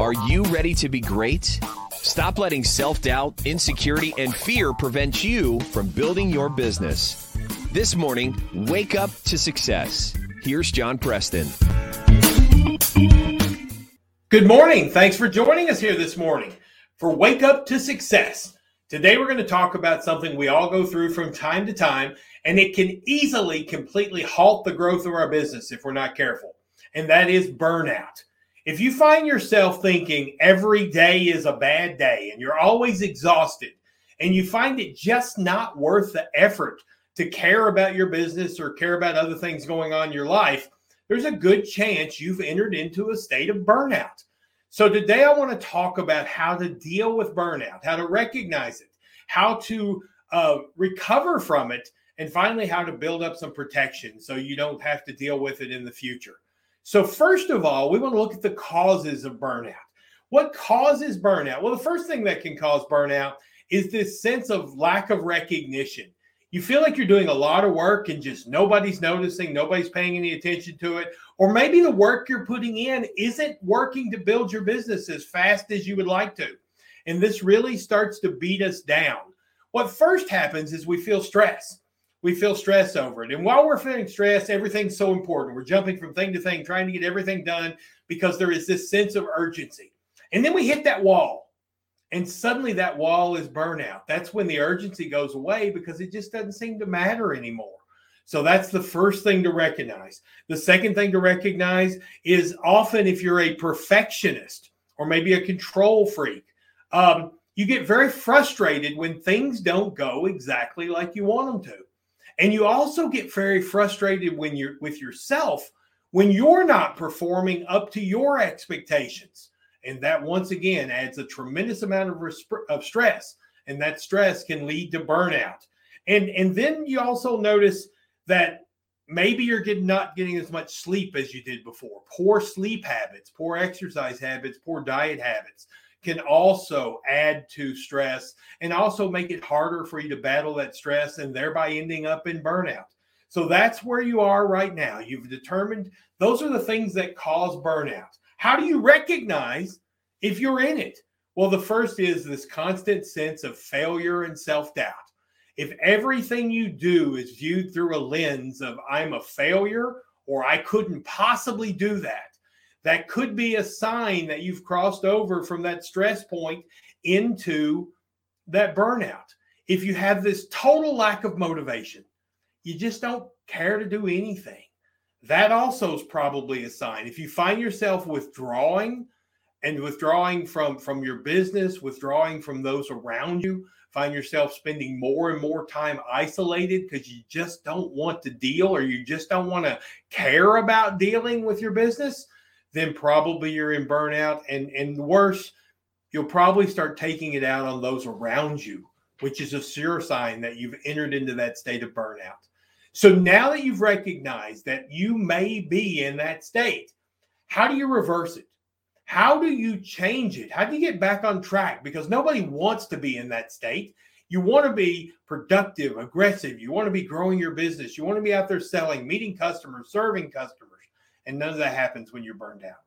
Are you ready to be great? Stop letting self doubt, insecurity, and fear prevent you from building your business. This morning, wake up to success. Here's John Preston. Good morning. Thanks for joining us here this morning for Wake Up to Success. Today, we're going to talk about something we all go through from time to time, and it can easily completely halt the growth of our business if we're not careful, and that is burnout. If you find yourself thinking every day is a bad day and you're always exhausted and you find it just not worth the effort to care about your business or care about other things going on in your life, there's a good chance you've entered into a state of burnout. So, today I want to talk about how to deal with burnout, how to recognize it, how to uh, recover from it, and finally, how to build up some protection so you don't have to deal with it in the future. So, first of all, we want to look at the causes of burnout. What causes burnout? Well, the first thing that can cause burnout is this sense of lack of recognition. You feel like you're doing a lot of work and just nobody's noticing, nobody's paying any attention to it. Or maybe the work you're putting in isn't working to build your business as fast as you would like to. And this really starts to beat us down. What first happens is we feel stress we feel stress over it. And while we're feeling stress, everything's so important. We're jumping from thing to thing, trying to get everything done because there is this sense of urgency. And then we hit that wall. And suddenly that wall is burnout. That's when the urgency goes away because it just doesn't seem to matter anymore. So that's the first thing to recognize. The second thing to recognize is often if you're a perfectionist or maybe a control freak, um, you get very frustrated when things don't go exactly like you want them to. And you also get very frustrated when you're with yourself when you're not performing up to your expectations. And that once again adds a tremendous amount of, resp- of stress. And that stress can lead to burnout. And, and then you also notice that maybe you're not getting as much sleep as you did before. Poor sleep habits, poor exercise habits, poor diet habits can also add to stress and also make it harder for you to battle that stress and thereby ending up in burnout. So that's where you are right now. You've determined those are the things that cause burnout. How do you recognize if you're in it? Well, the first is this constant sense of failure and self doubt. If everything you do is viewed through a lens of I'm a failure or I couldn't possibly do that, that could be a sign that you've crossed over from that stress point into that burnout. If you have this total lack of motivation, you just don't care to do anything. That also is probably a sign. If you find yourself withdrawing and withdrawing from from your business, withdrawing from those around you, find yourself spending more and more time isolated because you just don't want to deal or you just don't want to care about dealing with your business, then probably you're in burnout. And, and worse, you'll probably start taking it out on those around you, which is a sure sign that you've entered into that state of burnout. So now that you've recognized that you may be in that state, how do you reverse it? How do you change it? How do you get back on track? Because nobody wants to be in that state. You want to be productive, aggressive. You want to be growing your business. You want to be out there selling, meeting customers, serving customers. And none of that happens when you're burned out.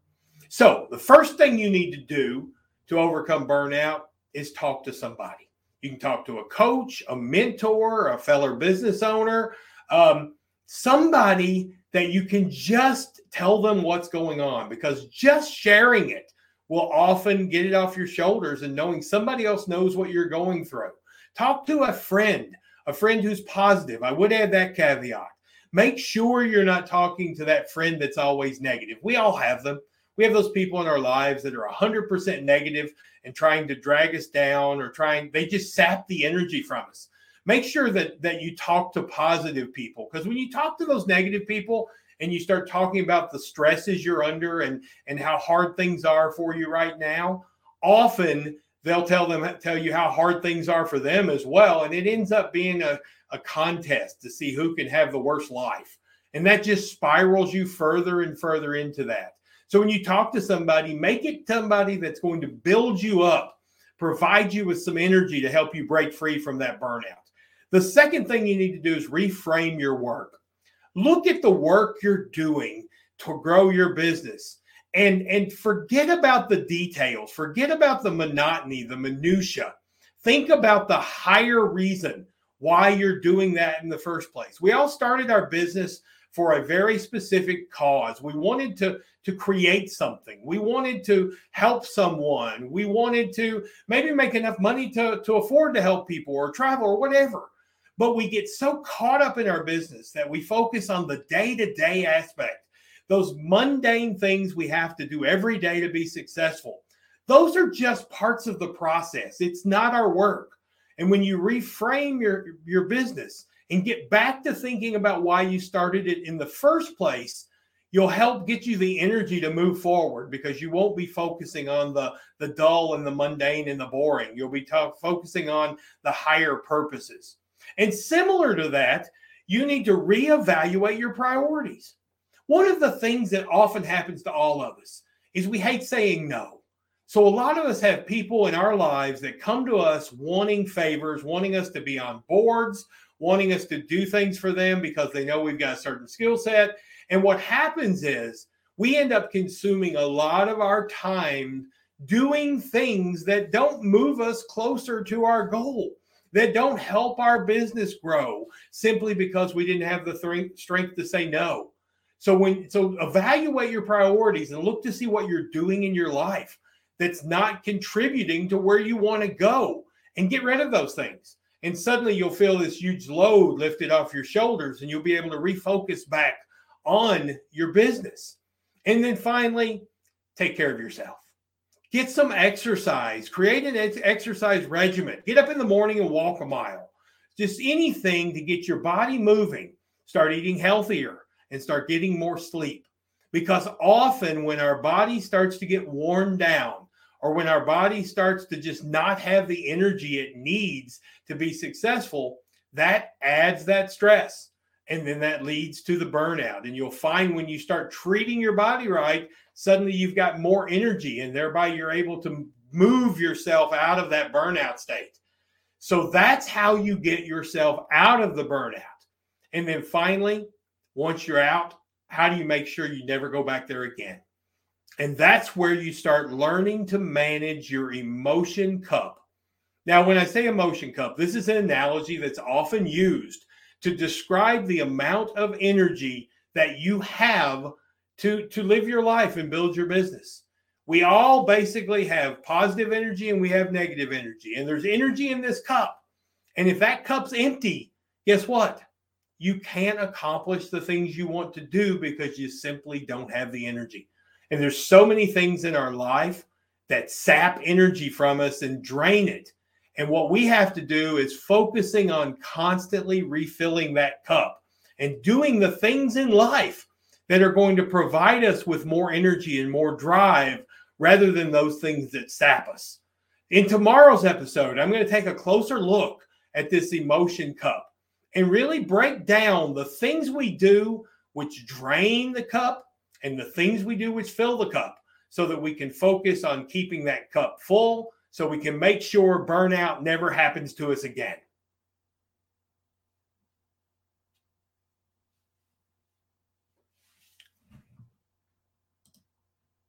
So, the first thing you need to do to overcome burnout is talk to somebody. You can talk to a coach, a mentor, a fellow business owner, um, somebody that you can just tell them what's going on because just sharing it will often get it off your shoulders and knowing somebody else knows what you're going through. Talk to a friend, a friend who's positive. I would add that caveat make sure you're not talking to that friend that's always negative. We all have them. We have those people in our lives that are 100% negative and trying to drag us down or trying, they just sap the energy from us. Make sure that, that you talk to positive people because when you talk to those negative people, and you start talking about the stresses you're under and and how hard things are for you right now often they'll tell them tell you how hard things are for them as well and it ends up being a, a contest to see who can have the worst life. And that just spirals you further and further into that. So when you talk to somebody, make it somebody that's going to build you up, provide you with some energy to help you break free from that burnout. The second thing you need to do is reframe your work. Look at the work you're doing to grow your business and and forget about the details. Forget about the monotony the minutia. Think about the higher reason why you're doing that in the first place. We all started our business for a very specific cause. We wanted to to create something. We wanted to help someone. We wanted to maybe make enough money to to afford to help people or travel or whatever. But we get so caught up in our business that we focus on the day-to-day aspect those mundane things we have to do every day to be successful. Those are just parts of the process. It's not our work. And when you reframe your, your business and get back to thinking about why you started it in the first place, you'll help get you the energy to move forward because you won't be focusing on the, the dull and the mundane and the boring. You'll be talk, focusing on the higher purposes. And similar to that, you need to reevaluate your priorities. One of the things that often happens to all of us is we hate saying no. So a lot of us have people in our lives that come to us wanting favors, wanting us to be on boards, wanting us to do things for them because they know we've got a certain skill set. And what happens is we end up consuming a lot of our time doing things that don't move us closer to our goal, that don't help our business grow simply because we didn't have the strength to say no. So when so evaluate your priorities and look to see what you're doing in your life that's not contributing to where you want to go and get rid of those things. And suddenly you'll feel this huge load lifted off your shoulders and you'll be able to refocus back on your business. And then finally, take care of yourself. Get some exercise, create an exercise regimen. Get up in the morning and walk a mile. Just anything to get your body moving. Start eating healthier and start getting more sleep. Because often, when our body starts to get worn down, or when our body starts to just not have the energy it needs to be successful, that adds that stress. And then that leads to the burnout. And you'll find when you start treating your body right, suddenly you've got more energy, and thereby you're able to move yourself out of that burnout state. So that's how you get yourself out of the burnout. And then finally, once you're out, how do you make sure you never go back there again? And that's where you start learning to manage your emotion cup. Now, when I say emotion cup, this is an analogy that's often used to describe the amount of energy that you have to, to live your life and build your business. We all basically have positive energy and we have negative energy, and there's energy in this cup. And if that cup's empty, guess what? You can't accomplish the things you want to do because you simply don't have the energy. And there's so many things in our life that sap energy from us and drain it. And what we have to do is focusing on constantly refilling that cup and doing the things in life that are going to provide us with more energy and more drive rather than those things that sap us. In tomorrow's episode, I'm going to take a closer look at this emotion cup and really break down the things we do which drain the cup and the things we do which fill the cup so that we can focus on keeping that cup full so we can make sure burnout never happens to us again.